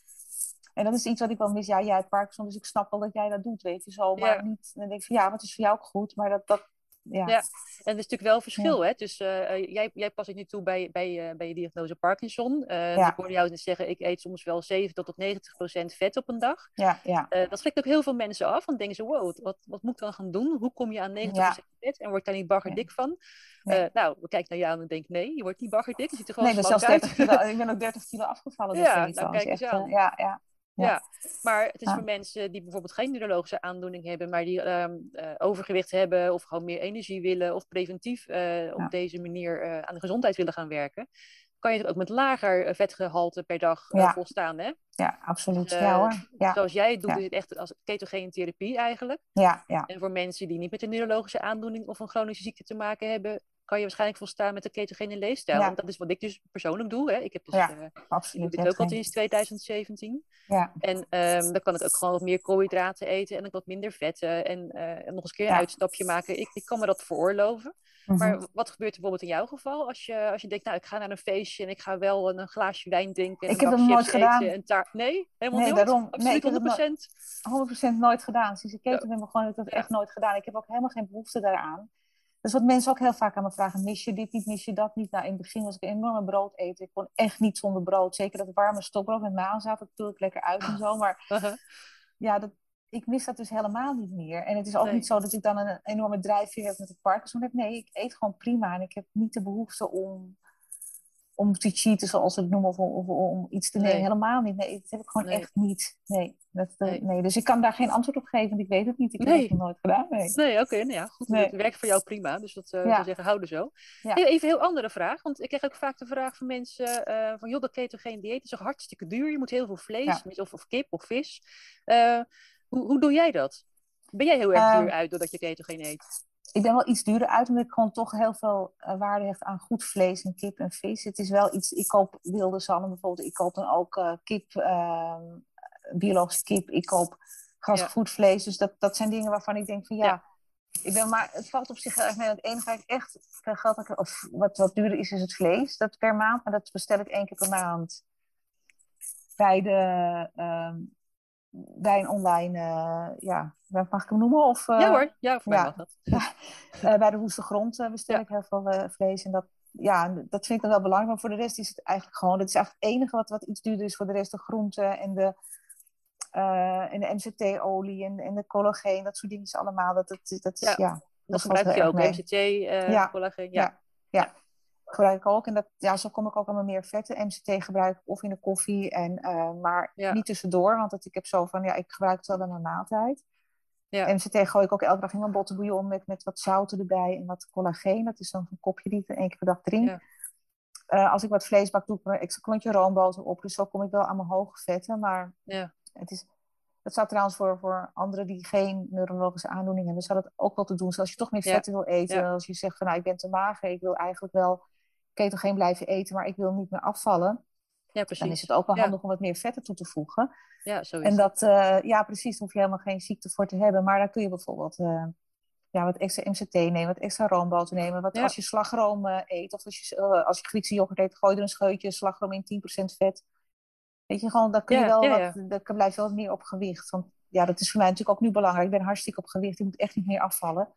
en dat is iets wat ik wel mis. Ja, jij hebt Parkinson, dus ik snap wel dat jij dat doet, weet je zo. Maar niet, dan denk ik van ja, wat is voor jou ook goed, maar dat, dat ja. Ja. En er is natuurlijk wel verschil, hè? Dus eh, eh, jij, jij past het nu toe bij, bij, eh, bij je diagnose Parkinson. Eh, Ja. Ik hoorde jou net zeggen, ik eet soms wel 70 tot 90 procent vet op een dag. ja, ja. Dat schrikt ook heel veel mensen af. Dan denken ze, wow, wat, wat moet ik dan gaan doen? Hoe kom je aan 90% vet en word daar niet baggerdik van? Nee. Nou, we kijken naar jou en denk, nee, je wordt niet baggerdik. Je ziet er gewoon Nee, ik ben zelfs slank 30 kilo, ik ben ook 30 kilo afgevallen. Ja, nou, kijk eens aan. Ja, ja. Ja. Ja. maar het is Ja. voor mensen die bijvoorbeeld geen neurologische aandoening hebben, maar die eh, overgewicht hebben of gewoon meer energie willen of preventief eh, op deze manier eh, aan de gezondheid willen gaan werken, kan je ook met lager eh, vetgehalte per dag volstaan. Hè? ja, absoluut. Dus, ja hoor. Zoals jij het doet, is het echt als ketogene therapie eigenlijk. ja, ja. En voor mensen die niet met een neurologische aandoening of een chronische ziekte te maken hebben, kan je waarschijnlijk volstaan met een ketogene leefstijl. Ja. En dat is wat ik dus persoonlijk doe. Hè. Ik heb dus Ja, eh, ik doe ook al sinds 2017. Ja, En ehm, dan kan ik ook gewoon wat meer koolhydraten eten en ook wat minder vetten. En eh, nog eens een keer een Ja. uitstapje maken. Ik, ik kan me dat veroorloven. mhm. Maar wat gebeurt er bijvoorbeeld in jouw geval? Als je, als je denkt, nou, ik ga naar een feestje en ik ga wel een, een glaasje wijn drinken. En Ik heb hem nooit gedaan. eten. Nee, helemaal Nee, daarom. Absoluut ik heb het 100%. 100% nooit gedaan. Sinds ik keto ben begonnen, heb ik dat echt nooit gedaan. Ik heb ook helemaal geen behoefte daaraan. Dus wat mensen ook heel vaak aan me vragen, mis je dit niet, mis je dat niet? Nou, in het begin was ik een enorme brood eten. Ik kon echt niet zonder brood. Zeker dat warme stokbrood met maan zat, dat doe ik lekker uit en zo. Maar Uh-huh. ja, dat, ik mis dat dus helemaal niet meer. En het is ook Nee. niet zo dat ik dan een enorme drijfveer heb met het Parkinson. Nee, ik eet gewoon prima. En ik heb niet de behoefte om, om te cheaten, zoals we het noemen, of, of om iets te nemen. Nee. Helemaal niet. Nee, dat heb ik gewoon Nee. echt niet. Nee, dat, eh, Nee. nee. Dus ik kan daar geen antwoord op geven, want ik weet het niet. Ik heb het nog nooit gedaan. Nee. Nee, oké, nou ja, goed. Het werkt voor jou prima, dus dat eh Ja. zeggen, houden zo. Ja. Even een heel andere vraag, want ik krijg ook vaak de vraag van mensen eh, van, joh, dat ketogeen dieet is toch hartstikke duur? Je moet heel veel vlees, Ja. of, of kip of vis. Hoe, hoe doe jij dat? Ben jij heel erg Ehm, duur uit doordat je ketogeen eet? Ik ben wel iets duurder uit, omdat ik gewoon toch heel veel eh, waarde hecht aan goed vlees en kip en vis. Het is wel iets, ik koop wilde zalm bijvoorbeeld, ik koop dan ook eh, kip, ehm, biologische kip, ik koop grasgevoed vlees. Dus dat, dat zijn dingen waarvan ik denk van ja, Ja. ik ben maar, het valt op zich heel erg mee. Het enige waar ik echt veel geld of wat, wat duurder is, is het vlees, dat per maand. Maar dat bestel ik één keer per maand bij de, ehm, bij een online, eh, ja, mag ik hem noemen? Of, eh, ja hoor, ja, voor mij ja. mag dat. eh, bij de Woeste Grond eh, bestel ik heel veel eh, vlees. En dat, ja, dat vind ik dan wel belangrijk. Maar voor de rest is het eigenlijk gewoon... Het is eigenlijk het enige wat, wat iets duurder is voor de rest. De groenten en de, eh, en de MCT-olie en, en de collageen. Dat soort dingen is allemaal. Dat, dat, dat, is- Ja. Dat valt gebruik je ook, mee. MCT, eh collageen. Ja. Ja. Gebruik ik ook. En dat, ja, zo kom ik ook allemaal meer vetten. MCT gebruik ik of in de koffie. En, eh, maar Ja. niet tussendoor. Want dat, ik heb zo van, ja, ik gebruik het wel bij mijn maaltijd. Ja. MCT gooi ik ook elke dag in mijn bottenbouillon met, met wat zouten erbij en wat collageen. Dat is dan een kopje die ik één keer per dag drink. Ja. Eh, als ik wat vlees bak, doe ik een extra klontje roomboter op. Dus zo kom ik wel aan mijn hoge vetten. Maar Ja. het is... Dat zou trouwens voor, voor anderen die geen neurologische aandoening hebben, zou dat ook wel te doen. Dus als je toch meer vetten wil eten, als je zegt van nou, ik ben te mager, ik wil eigenlijk wel ketogeen blijven eten, maar ik wil niet meer afvallen. ja, precies. Dan is het ook wel Ja. handig om wat meer vetten toe te voegen. Ja, is En dat, eh, ja, precies, daar hoef je helemaal geen ziekte voor te hebben. Maar dan kun je bijvoorbeeld eh, ja, wat extra MCT nemen, wat extra roomboter nemen. Wat Ja. als je slagroom eh, eet, of als je, als je Griekse yoghurt eet, gooi er een scheutje slagroom in 10% vet. Weet je, gewoon, dan kun je Ja, wel ja, wat, dan blijf je wel meer op gewicht. Want ja, dat is voor mij natuurlijk ook nu belangrijk. Ik ben hartstikke op gewicht, ik moet echt niet meer afvallen.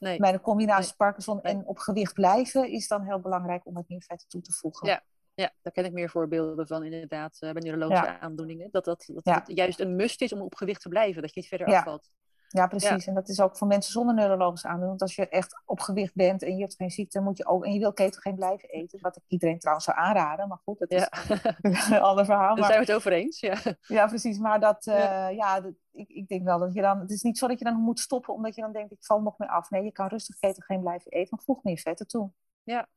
Nee. Bij de combinatie Nee. Parkinson Nee. en op gewicht blijven is dan heel belangrijk om wat meer vetten toe te voegen. Ja. Ja, daar ken ik meer voorbeelden van inderdaad eh, bij neurologische Ja. aandoeningen. Dat, dat, dat Ja. het juist een must is om op gewicht te blijven, dat je niet verder Ja. afvalt. Ja, precies. En dat is ook voor mensen zonder neurologische aandoening. Want als je echt op gewicht bent en je hebt geen ziekte, moet je ook. En je wil ketogeen blijven eten. Wat ik iedereen trouwens zou aanraden. Maar goed, dat is Ja, een ander verhaal. daar zijn we het over eens. Ja. ja, precies. Maar dat, eh, Ja. dat- ik, ik denk wel dat je dan. Het is niet zo dat je dan moet stoppen omdat je dan denkt: ik val nog meer af. Nee, je kan rustig ketogeen blijven eten. Maar voeg meer vetten toe. Ja.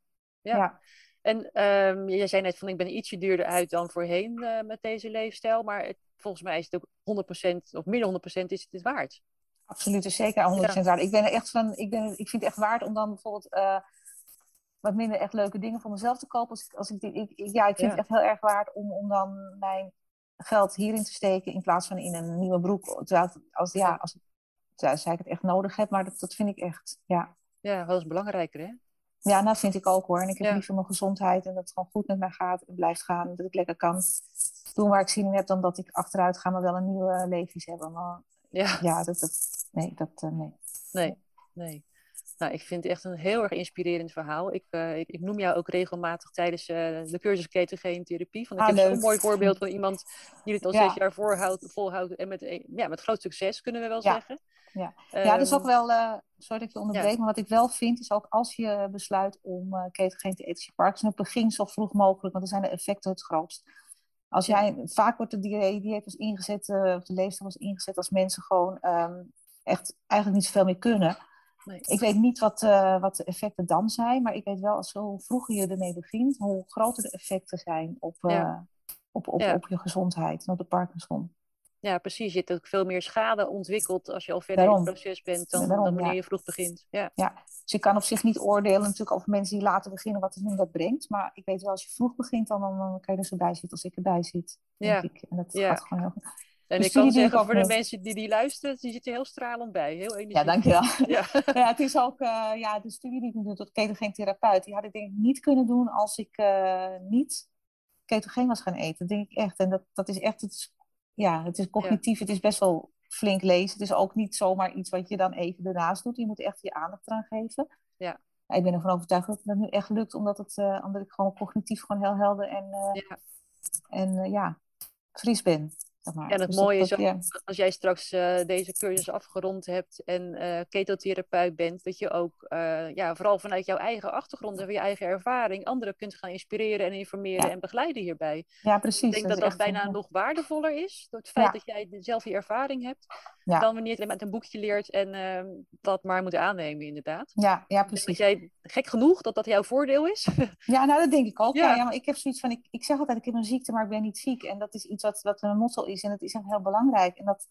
Ja. En ehm, jij zei net van ik ben ietsje duurder uit dan voorheen eh, met deze leefstijl. Maar het, volgens mij is het ook 100% of meer dan 100% is het het waard. Absoluut, is zeker 100% waar. Ik ben er echt van, ik, ben, ik vind het echt waard om dan bijvoorbeeld eh, wat minder echt leuke dingen voor mezelf te kopen. Als ik, als ik, die- ik, ik- ja, ik vind Ja. het echt heel erg waard om, om dan mijn geld hierin te steken in plaats van in een nieuwe broek. Terwijl, het- als, ja, als, terwijl ik het echt nodig heb, maar dat, dat vind ik echt, ja. Ja, dat is belangrijker hè? Ja, nou vind ik ook hoor. En ik heb Ja. liever mijn gezondheid en dat het gewoon goed met mij gaat en blijft gaan. Dat ik lekker kan doen waar ik zin in heb, dan dat ik achteruit ga, maar wel een nieuwe leefjes hebben. Maar Ja, ja, dat, dat, nee, dat, eh, nee. nee, nee. Nou, ik vind het echt een heel erg inspirerend verhaal. Ik, eh, ik, ik noem jou ook regelmatig tijdens eh, de cursus ketogeen therapie. Van, ik Ah, heb zo'n mooi voorbeeld van iemand die het al Ja. zes jaar voorhoudt, volhoudt. En met, ja, met groot succes, kunnen we wel Ja. zeggen. Ja. Ja, dat is ook Ehm, wel, sorry dat ik je onderbreek, maar wat ik wel vind is ook als je besluit om ketogeen te eten je hebt, begin zo vroeg mogelijk, want dan zijn de effecten het grootst. Als jij, vaak wordt de dieet, was ingezet, eh, of de leefstijl was ingezet als mensen gewoon ehm, echt eigenlijk niet zoveel meer kunnen. Nee. Ik weet niet wat, eh, wat de effecten dan zijn, maar ik weet wel als hoe vroeger je ermee begint, hoe groter de effecten zijn op, eh, Ja. op, op, Ja. op je gezondheid en op de Parkinson. Ja, precies. Je hebt ook veel meer schade ontwikkeld als je al verder Daarom. in het proces bent dan, Daarom, dan wanneer ja. je vroeg begint. Ja, Ja, dus je kan op zich niet oordelen natuurlijk over mensen die later beginnen wat het hun dat brengt. Maar ik weet wel, als je vroeg begint, dan, dan, dan kan je er zo bij zitten als ik erbij zit. Ja, Denk ik. En dat ja. gaat gewoon heel goed. en ik kan ik zeggen voor de mensen die die luisteren, die zitten heel stralend bij. Heel Ja, energiek. dankjewel. Ja, ja, het is ook, eh, ja, de studie die ik doe tot ketogeen therapeut, die had ik denk ik niet kunnen doen als ik eh, niet ketogeen was gaan eten. Dat denk ik echt. En dat, dat is echt, het ja, het is cognitief, het is best wel flink lezen. Het is ook niet zomaar iets wat je dan even ernaast doet. Je moet echt je aandacht eraan geven. Ja. Ik ben ervan overtuigd dat het nu echt lukt, omdat, het, eh, omdat ik gewoon cognitief gewoon heel helder en, eh, Ja. en eh, ja, fris ben. Zeg En het dus mooie is ook, als jij straks uh, deze cursus afgerond hebt en uh, ketotherapeut bent, dat je ook, uh, ja, vooral vanuit jouw eigen achtergrond en je eigen ervaring, anderen kunt gaan inspireren en informeren en begeleiden hierbij. Ja, precies. Ik denk dat dat, dat bijna nog waardevoller is, door het feit dat jij zelf die ervaring hebt, dan wanneer je het met een boekje leert en ehm, dat maar moet aannemen, inderdaad. Ja, ja precies. Dus jij, gek genoeg dat dat jouw voordeel is? ja, nou dat denk ik ook. Ja. ja, maar ik heb zoiets van, ik, ik zeg altijd, ik heb een ziekte, maar ik ben niet ziek. En dat is iets wat, wat een motto is en dat is echt heel belangrijk. En dat,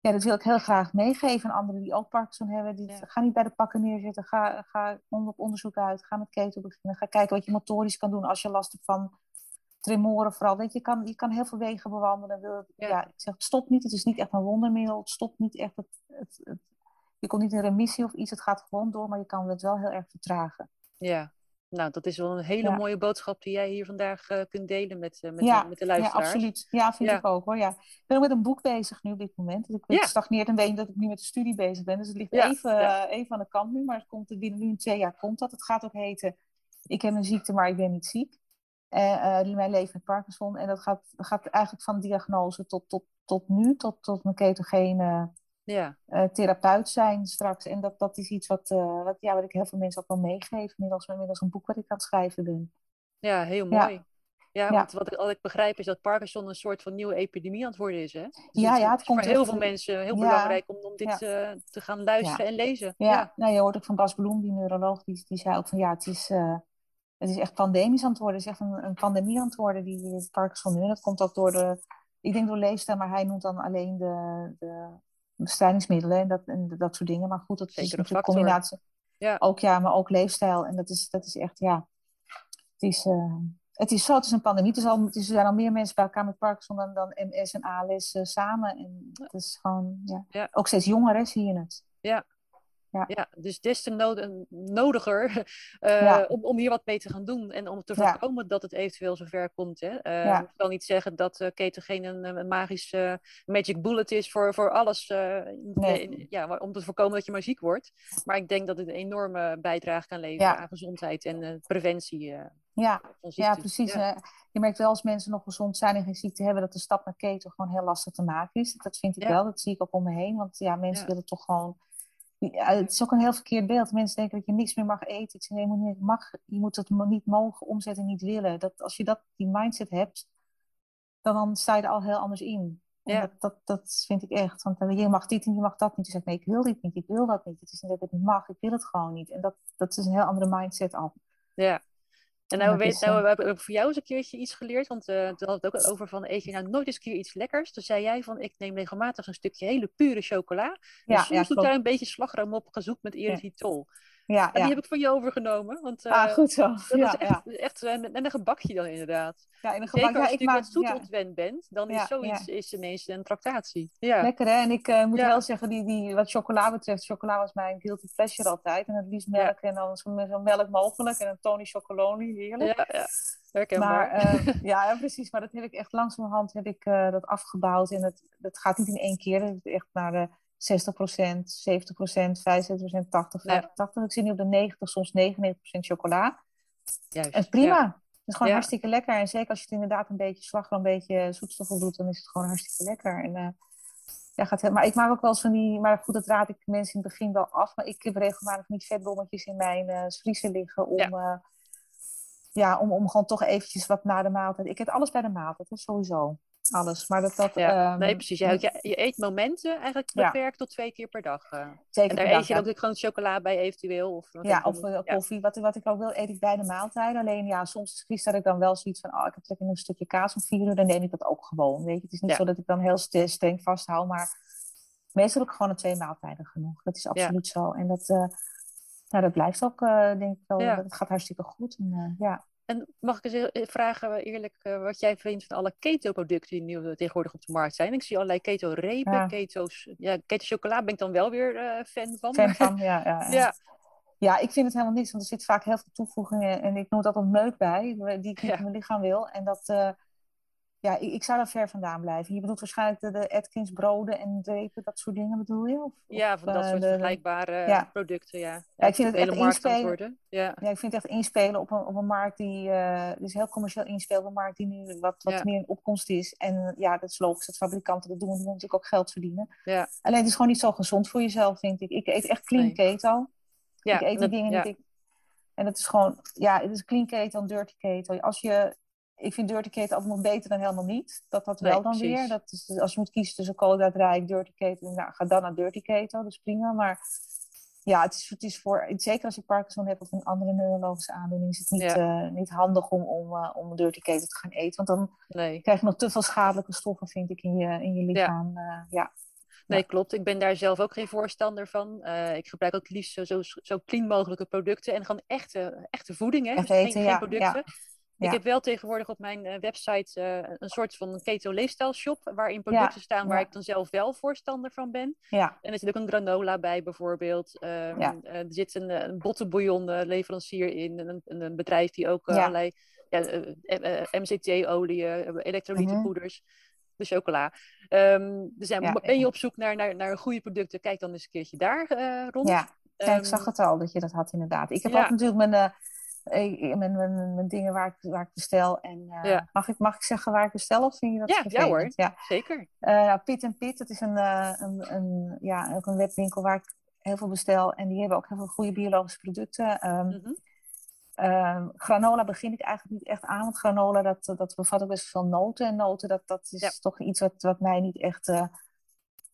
ja, dat wil ik heel graag meegeven aan anderen die ook Parkinson hebben. Die, Ga niet bij de pakken neerzitten, ga, ga op onderzoek uit, ga met keto beginnen. Ga kijken wat je motorisch kan doen als je last hebt van tremoren vooral. Weet je, je kan, je kan heel veel wegen bewandelen. Wil, ja. ik zeg, stop niet. Het is niet echt een wondermiddel. Het stopt niet echt. Het, het, het, je komt niet in remissie of iets. Het gaat gewoon door, maar je kan het wel heel erg vertragen. Ja, nou, dat is wel een hele mooie boodschap die jij hier vandaag uh, kunt delen met, uh, met, de, met de luisteraars. Ja, absoluut. Ja, vind ik ook hoor. Ja. Ik ben ook met een boek bezig nu op dit moment. Dus ik stagneert een beetje dat ik nu met de studie bezig ben. Dus het ligt even, uh, even aan de kant nu. Maar het komt binnen nu twee jaar komt dat. Het gaat ook heten, ik heb een ziekte, maar ik ben niet ziek. Mijn leven met Parkinson. En dat gaat, gaat eigenlijk van diagnose tot, tot, tot nu, tot, tot mijn ketogene ja. Uh, therapeut zijn straks. En dat, dat is iets wat, uh, wat, ja, wat ik heel veel mensen ook wel meegeef. Inmiddels, inmiddels een boek wat ik aan het schrijven ben. Ja, heel mooi. Ja. Ja, want wat ik, wat ik begrijp is dat Parkinson een soort van nieuwe epidemie aan het worden is. Hè? Dus ja, het, ja, het, komt voor heel veel mensen heel belangrijk om, om dit uh, te gaan luisteren en lezen. Ja, Nou, je hoort ook van Bas Bloem, die neuroloog, die, die zei ook van ja, het is, het is echt pandemisch aan het worden. Het is echt een, een pandemie aan het worden, die, Parkinson nu. En dat komt ook door de, ik denk door leefstijl, maar hij noemt dan alleen de, de bestrijdingsmiddelen en dat, en dat soort dingen. Maar goed, dat is een combinatie. Ja. Ook ja, maar ook leefstijl. En dat is, dat is echt, ja. Het is, uh, het is zo, het is een pandemie. Het, is al, het is, er zijn al meer mensen bij elkaar met Parkinson dan, dan MS en ALS uh, samen. En het is gewoon, ja. ja. Ook steeds jongeren zie je het. Ja, ja. ja, dus des te nodiger uh, om, om hier wat mee te gaan doen en om te voorkomen dat het eventueel zover komt. Hè. Uh. Ik wil niet zeggen dat uh, ketogeen een, een magische magic bullet is voor, voor alles, nee. ja, om te voorkomen dat je maar ziek wordt. Maar ik denk dat het een enorme bijdrage kan leveren aan gezondheid en preventie. ja. ja, precies. je merkt wel als mensen nog gezond zijn en geen ziekte hebben, dat de stap naar keto gewoon heel lastig te maken is. Dat vind ik wel, dat zie ik ook om me heen. Want ja, mensen willen toch gewoon het is ook een heel verkeerd beeld. Mensen denken dat je niks meer mag eten. Ik zeg, je, moet, mag, je moet het niet mogen omzetten, niet willen. Dat, als je dat, die mindset hebt, dan, dan sta je er al heel anders in. Ja. Dat, dat, dat, vind ik echt. Want eh, je mag dit en je mag dat niet. Je zegt, nee, ik wil dit niet, ik wil dat niet. Het is niet dat ik het niet mag, ik wil het gewoon niet. En dat, dat is een heel andere mindset al. Ja, en nou, weet, nou we hebben voor jou eens een keertje iets geleerd, want uh, toen had het ook over van eet je nou nooit eens een keer iets lekkers. Toen zei jij van ik neem regelmatig een stukje hele pure chocola. Ja, dus soms ja, doe ik daar een beetje slagroom op gezoekt met erythritol. Ja, en die heb ik van je overgenomen. Want, ah, goed zo. Dat ja, is echt, echt en een gebakje dan inderdaad. Ja, in een gebakje. Zeker als je wat zoet ontwend bent, dan is zoiets is ineens een tractatie. Ja. Lekker hè? En ik uh, moet wel zeggen, die, die, wat chocola betreft, chocola was mijn guilty pleasure altijd. En het liefst melk en dan zo, zo melk mogelijk. En een Tony Chocoloni, heerlijk. Ja, ja. Maar, uh, ja, precies. Maar dat heb ik echt langzamerhand heb ik, dat afgebouwd. En dat, dat gaat niet in één keer. Dat is echt naar de 60%, 70%, 75%, 80, 85. Ik zit nu op de 90, soms 99% chocola. Juist, en prima. Het is gewoon hartstikke lekker. En zeker als je het inderdaad een beetje slagroom, een beetje zoetstoffen doet, dan is het gewoon hartstikke lekker. En, uh, ja, gaat, maar ik maak ook wel eens van die, maar goed, dat raad ik mensen in het begin wel af. Maar ik heb regelmatig niet vetbommetjes in mijn uh, vriezer liggen om, ja. Uh, ja, om, om gewoon toch eventjes wat na de maaltijd. Ik heb alles bij de maaltijd, hè, sowieso alles. Maar dat, dat, ja, um, nee, precies. Je, je, je, eet momenten eigenlijk beperkt tot twee keer per dag. Uh. Zeker en daar eet je dan ook gewoon chocola bij eventueel. Of, ja, of uh, koffie. Wat, wat ik ook wil, eet ik bij de maaltijden. Alleen ja, soms dat ik dan wel zoiets van, oh, ik heb trek in een stukje kaas om vier uur. Dan neem ik dat ook gewoon. Weet je? Het is niet zo dat ik dan heel streng vasthoud. Maar meestal heb ik gewoon een twee maaltijden genoeg. Dat is absoluut zo. En dat, uh, nou, dat blijft ook, denk ik wel. Het gaat hartstikke goed. En, ja. En mag ik eens e-, vragen, eerlijk, eh, wat jij vindt van alle keto-producten die nu tegenwoordig op de markt zijn? Ik zie allerlei keto-repen, ja. keto's. Ja, keto-chocola ben ik dan wel weer uh, fan van. Fan van, ja, ja, ja. ja. ik vind het helemaal niks, want er zit vaak heel veel toevoegingen en ik noem dat een meuk bij, die ik niet in mijn lichaam wil. En dat, uh, ja, ik, ik zou daar ver vandaan blijven. Je bedoelt waarschijnlijk de, de Atkins broden en drepen, dat soort dingen bedoel je? Of, ja, van dat uh, soort de, vergelijkbare ja. producten, ja. ja ik vind het echt inspelen. worden. Ja. Ja, ik vind het echt inspelen op een, op een markt die uh, dus heel commercieel inspeelt, een markt die nu wat, wat meer in opkomst is. En ja, dat is logisch dat fabrikanten dat doen, die natuurlijk ook geld verdienen. Ja. Alleen het is gewoon niet zo gezond voor jezelf, vind ik. Ik eet echt clean keto. Ja, ik eet die dat- dingen niet. Ik, en het is gewoon, ja, het is clean keto en dirty keto. Als je, ik vind dirty keto altijd nog beter dan helemaal niet. Dat dat Nee, wel dan precies. weer. Dat is, als je moet kiezen tussen koolhydraatrijk, dirty keto, nou, ga dan naar dirty keto. Dat is prima. Maar ja, het is, het is voor, zeker als je Parkinson hebt of een andere neurologische aandoening, is het niet, Ja. eh, niet handig om, om, eh, om dirty keto te gaan eten. Want dan Nee. krijg je nog te veel schadelijke stoffen, vind ik, in je, in je lichaam. Ja. ja. Nee, Ja. klopt. Ik ben daar zelf ook geen voorstander van. Eh, ik gebruik ook liefst zo, zo, zo clean mogelijke producten en gewoon echte, echte voeding, hè? Echt Dus geen, geen producten. Ja. Ik heb wel tegenwoordig op mijn eh, website eh, een soort van keto leefstijl shop, waarin producten staan waar ja. ik dan zelf wel voorstander van ben. ja. En er zit ook een granola bij bijvoorbeeld. Ja. eh, er zit een, een bottenbouillon leverancier in, een, een, bedrijf die ook allerlei ja, MCT-olie, elektrolytenpoeders, de chocola. Ehm, dus ja, Mhm. Ja, ben je op zoek naar, naar, naar goede producten, kijk dan eens een keertje daar rond. Ja, Ja, ik Ehm, zag het al dat je dat had inderdaad. Ik heb ook natuurlijk mijn, mijn, mijn, mijn dingen waar ik, waar ik bestel. En eh, Ja. mag, ik, mag ik zeggen waar ik bestel of vind je dat Ja, ja hoor. Ja. Zeker. Eh, nou, Pit en Pit, dat is een, eh, een, een, ja, ook een webwinkel waar ik heel veel bestel. En die hebben ook heel veel goede biologische producten. Ehm, Mhm. ehm, granola begin ik eigenlijk niet echt aan. Want granola, dat, dat bevat ook best veel noten. En noten, dat, dat is Ja. toch iets wat, wat mij niet echt... eh,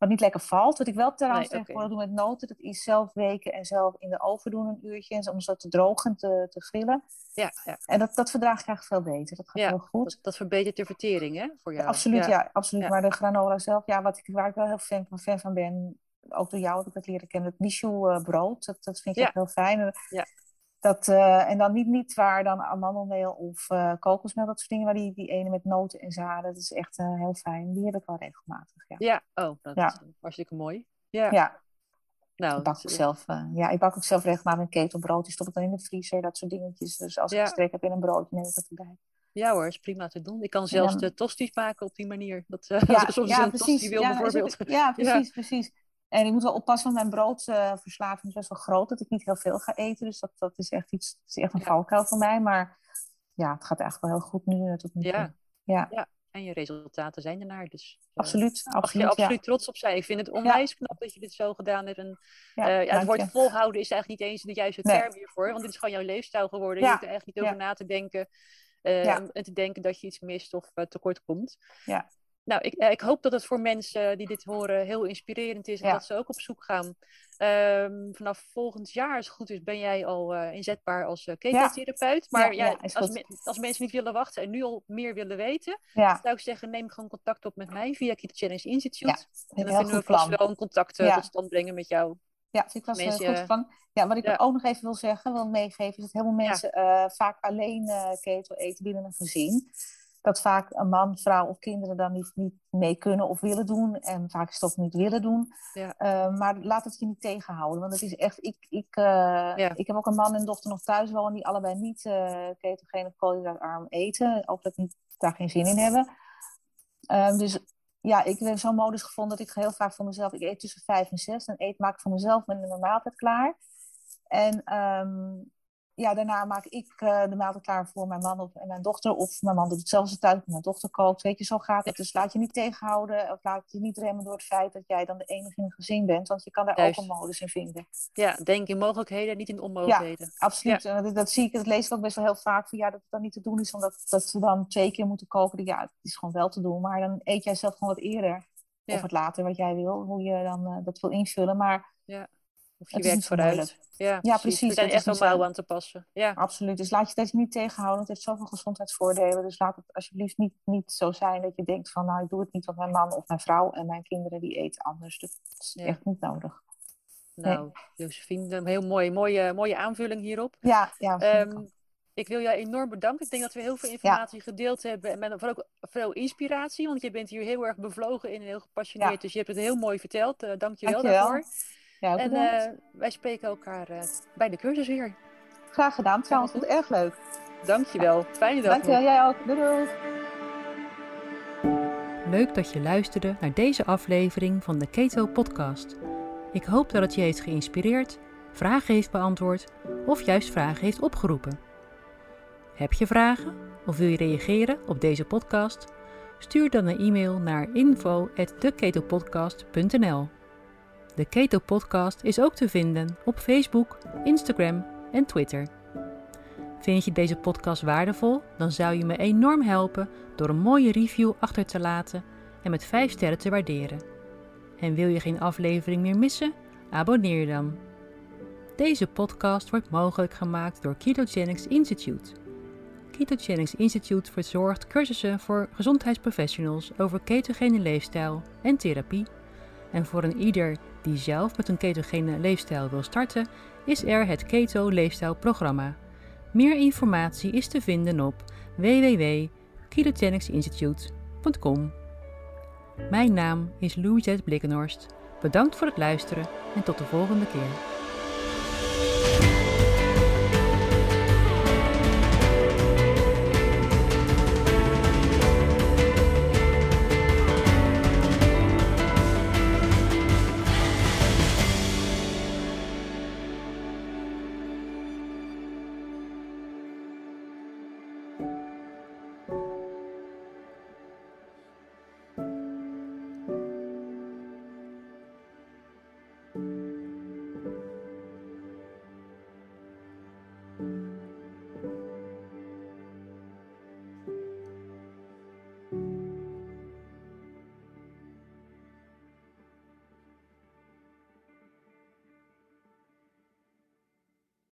wat niet lekker valt. Wat ik wel trouwens Nee, oké. tegenwoordig doe met noten, dat is zelf weken en zelf in de oven doen een uurtje. En om zo te drogen en te, te grillen. Ja, ja. En dat, dat verdraag ik eigenlijk veel beter. Dat gaat Ja, heel goed. Dat, dat verbetert de vertering, hè, voor jou. absoluut, ja. absoluut. Maar de granola zelf, ja, wat ik, waar ik wel heel fan van, fan van ben, ook door jou heb ik dat leren kennen, het Michou eh, brood, dat, dat vind ik echt heel fijn. En Ja. Dat, eh, en dan niet, niet waar dan amandelmeel of kokosmeel, dat soort dingen, maar die, die ene met noten en zaden, dat is echt eh, heel fijn. Die heb ik wel regelmatig, ja. Ja, oh, dat Ja. is hartstikke mooi. Ja, Ja, nou, ik bak ook zelf, ja, ik bak ook zelf regelmatig een ketelbrood. Die stop ik dan in de vriezer, dat soort dingetjes. Dus als Ja. ik strek heb in een broodje, neem ik dat erbij. Ja hoor, is prima te doen. Ik kan zelfs de tosti's maken op die manier. Dat, Ja, soms ja, een tosti wil bijvoorbeeld. ja, precies, precies. En ik moet wel oppassen, want mijn broodverslaving is best wel groot. Dat ik niet heel veel ga eten. Dus dat, dat is echt iets, dat is echt een Ja. valkuil voor mij. Maar ja, het gaat eigenlijk wel heel goed nu eh, tot nu toe. Ja. Ja. En je resultaten zijn ernaar. Dus eh, Absoluut, mag je absoluut. absoluut trots op zijn. Ik vind het onwijs knap dat je dit zo gedaan hebt. En, Ja, ja, dank het woord je. volhouden is eigenlijk niet eens de juiste Nee. term hiervoor. Want dit is gewoon jouw leefstijl geworden. Ja, Je hoeft er eigenlijk niet ja. over na te denken. Ja. en te denken dat je iets mist of tekort komt. Ja. Nou, ik, eh, ik hoop dat het voor mensen die dit horen heel inspirerend is. En Ja. dat ze ook op zoek gaan. Ehm, vanaf volgend jaar, als het goed is, ben jij al eh, inzetbaar als uh. Maar Ja, als, me- als mensen niet willen wachten en nu al meer willen weten, zou ik zeggen, neem gewoon contact op met mij via Keto Challenge Institute. Ja, en dan kunnen we vast wel een contact tot stand brengen met jou. Ja, vind ik Mensen, goed van. Ja, wat ik ja. ook nog even wil zeggen, wil meegeven, is dat heel veel Ja. mensen vaak alleen eh keto eten binnen een gezin. Dat vaak een man, vrouw of kinderen dan niet, niet mee kunnen of willen doen. En vaak is het ook niet willen doen. Ja. Eh, maar laat het je niet tegenhouden. Want het is echt, ik, ik, eh, Ja. ik heb ook een man en dochter nog thuis wonen die allebei niet eh ketogeen of koolhydraatarm eten. Ook dat niet, daar geen zin in hebben. Ehm, dus ja, ik heb zo'n modus gevonden dat ik heel vaak voor mezelf, ik eet tussen vijf en zes, dan eet, maak ik voor mezelf mijn, mijn maaltijd klaar. En ehm, ja, daarna maak ik eh, de maaltijd klaar voor mijn man of, en mijn dochter. Of mijn man doet hetzelfde thuis, mijn dochter kookt. Weet je, zo gaat het. Dus laat je niet tegenhouden of laat je niet remmen door het feit dat jij dan de enige in een gezin bent. Want je kan daar Juist. ook een modus in vinden. Ja, denk in mogelijkheden, niet in onmogelijkheden. Absoluut. En dat, dat zie ik, dat lees ik ook best wel heel vaak. Van, ja, dat het dan niet te doen is, omdat dat ze dan twee keer moeten koken. Ja, het is gewoon wel te doen. Maar dan eet jij zelf gewoon wat eerder. Ja. Of wat later, wat jij wil. Hoe je dan eh, dat wil invullen. Maar Of je werkt vooruit. Ja, Ja, precies, zijn dat is echt mouwen aan te passen. Ja, absoluut. Dus laat je dat niet tegenhouden. Het heeft zoveel gezondheidsvoordelen. Dus laat het alsjeblieft niet, niet zo zijn dat je denkt van... Nou, ik doe het niet, want mijn man of mijn vrouw en mijn kinderen die eten anders. Dat is Ja. echt niet nodig. nou, Josephine, een heel mooi, mooie, mooie aanvulling hierop. Ja, ja. ik Ehm, ik wil jou enorm bedanken. Ik denk dat we heel veel informatie gedeeld hebben. En met vooral ook veel inspiratie. Want je bent hier heel erg bevlogen in en heel gepassioneerd. Ja. Dus je hebt het heel mooi verteld. Eh Dank je wel daarvoor. Ja, ook En eh, wij spreken elkaar eh, bij de cursus weer. Graag gedaan. Trouwens, goed. vond het erg leuk. Dank je wel. Fijne dag Dankjewel. nog. Jij ook. Doei doei. Leuk dat je luisterde naar deze aflevering van de Keto Podcast. Ik hoop dat het je heeft geïnspireerd, vragen heeft beantwoord of juist vragen heeft opgeroepen. Heb je vragen of wil je reageren op deze podcast? Stuur dan een e-mail naar info@theketopodcast.nl. De Keto Podcast is ook te vinden op Facebook, Instagram en Twitter. Vind je deze podcast waardevol? Dan zou je me enorm helpen door een mooie review achter te laten en met 5 sterren te waarderen. En wil je geen aflevering meer missen? Abonneer dan. Deze podcast wordt mogelijk gemaakt door Ketogenics Institute. Ketogenics Institute verzorgt cursussen voor gezondheidsprofessionals over ketogene leefstijl en therapie. En voor een ieder die zelf met een ketogene leefstijl wil starten, is er het Keto Leefstijlprogramma. Meer informatie is te vinden op www.ketogenicsinstitute.com. Mijn naam is Louisette Blikkenhorst. Bedankt voor het luisteren en tot de volgende keer.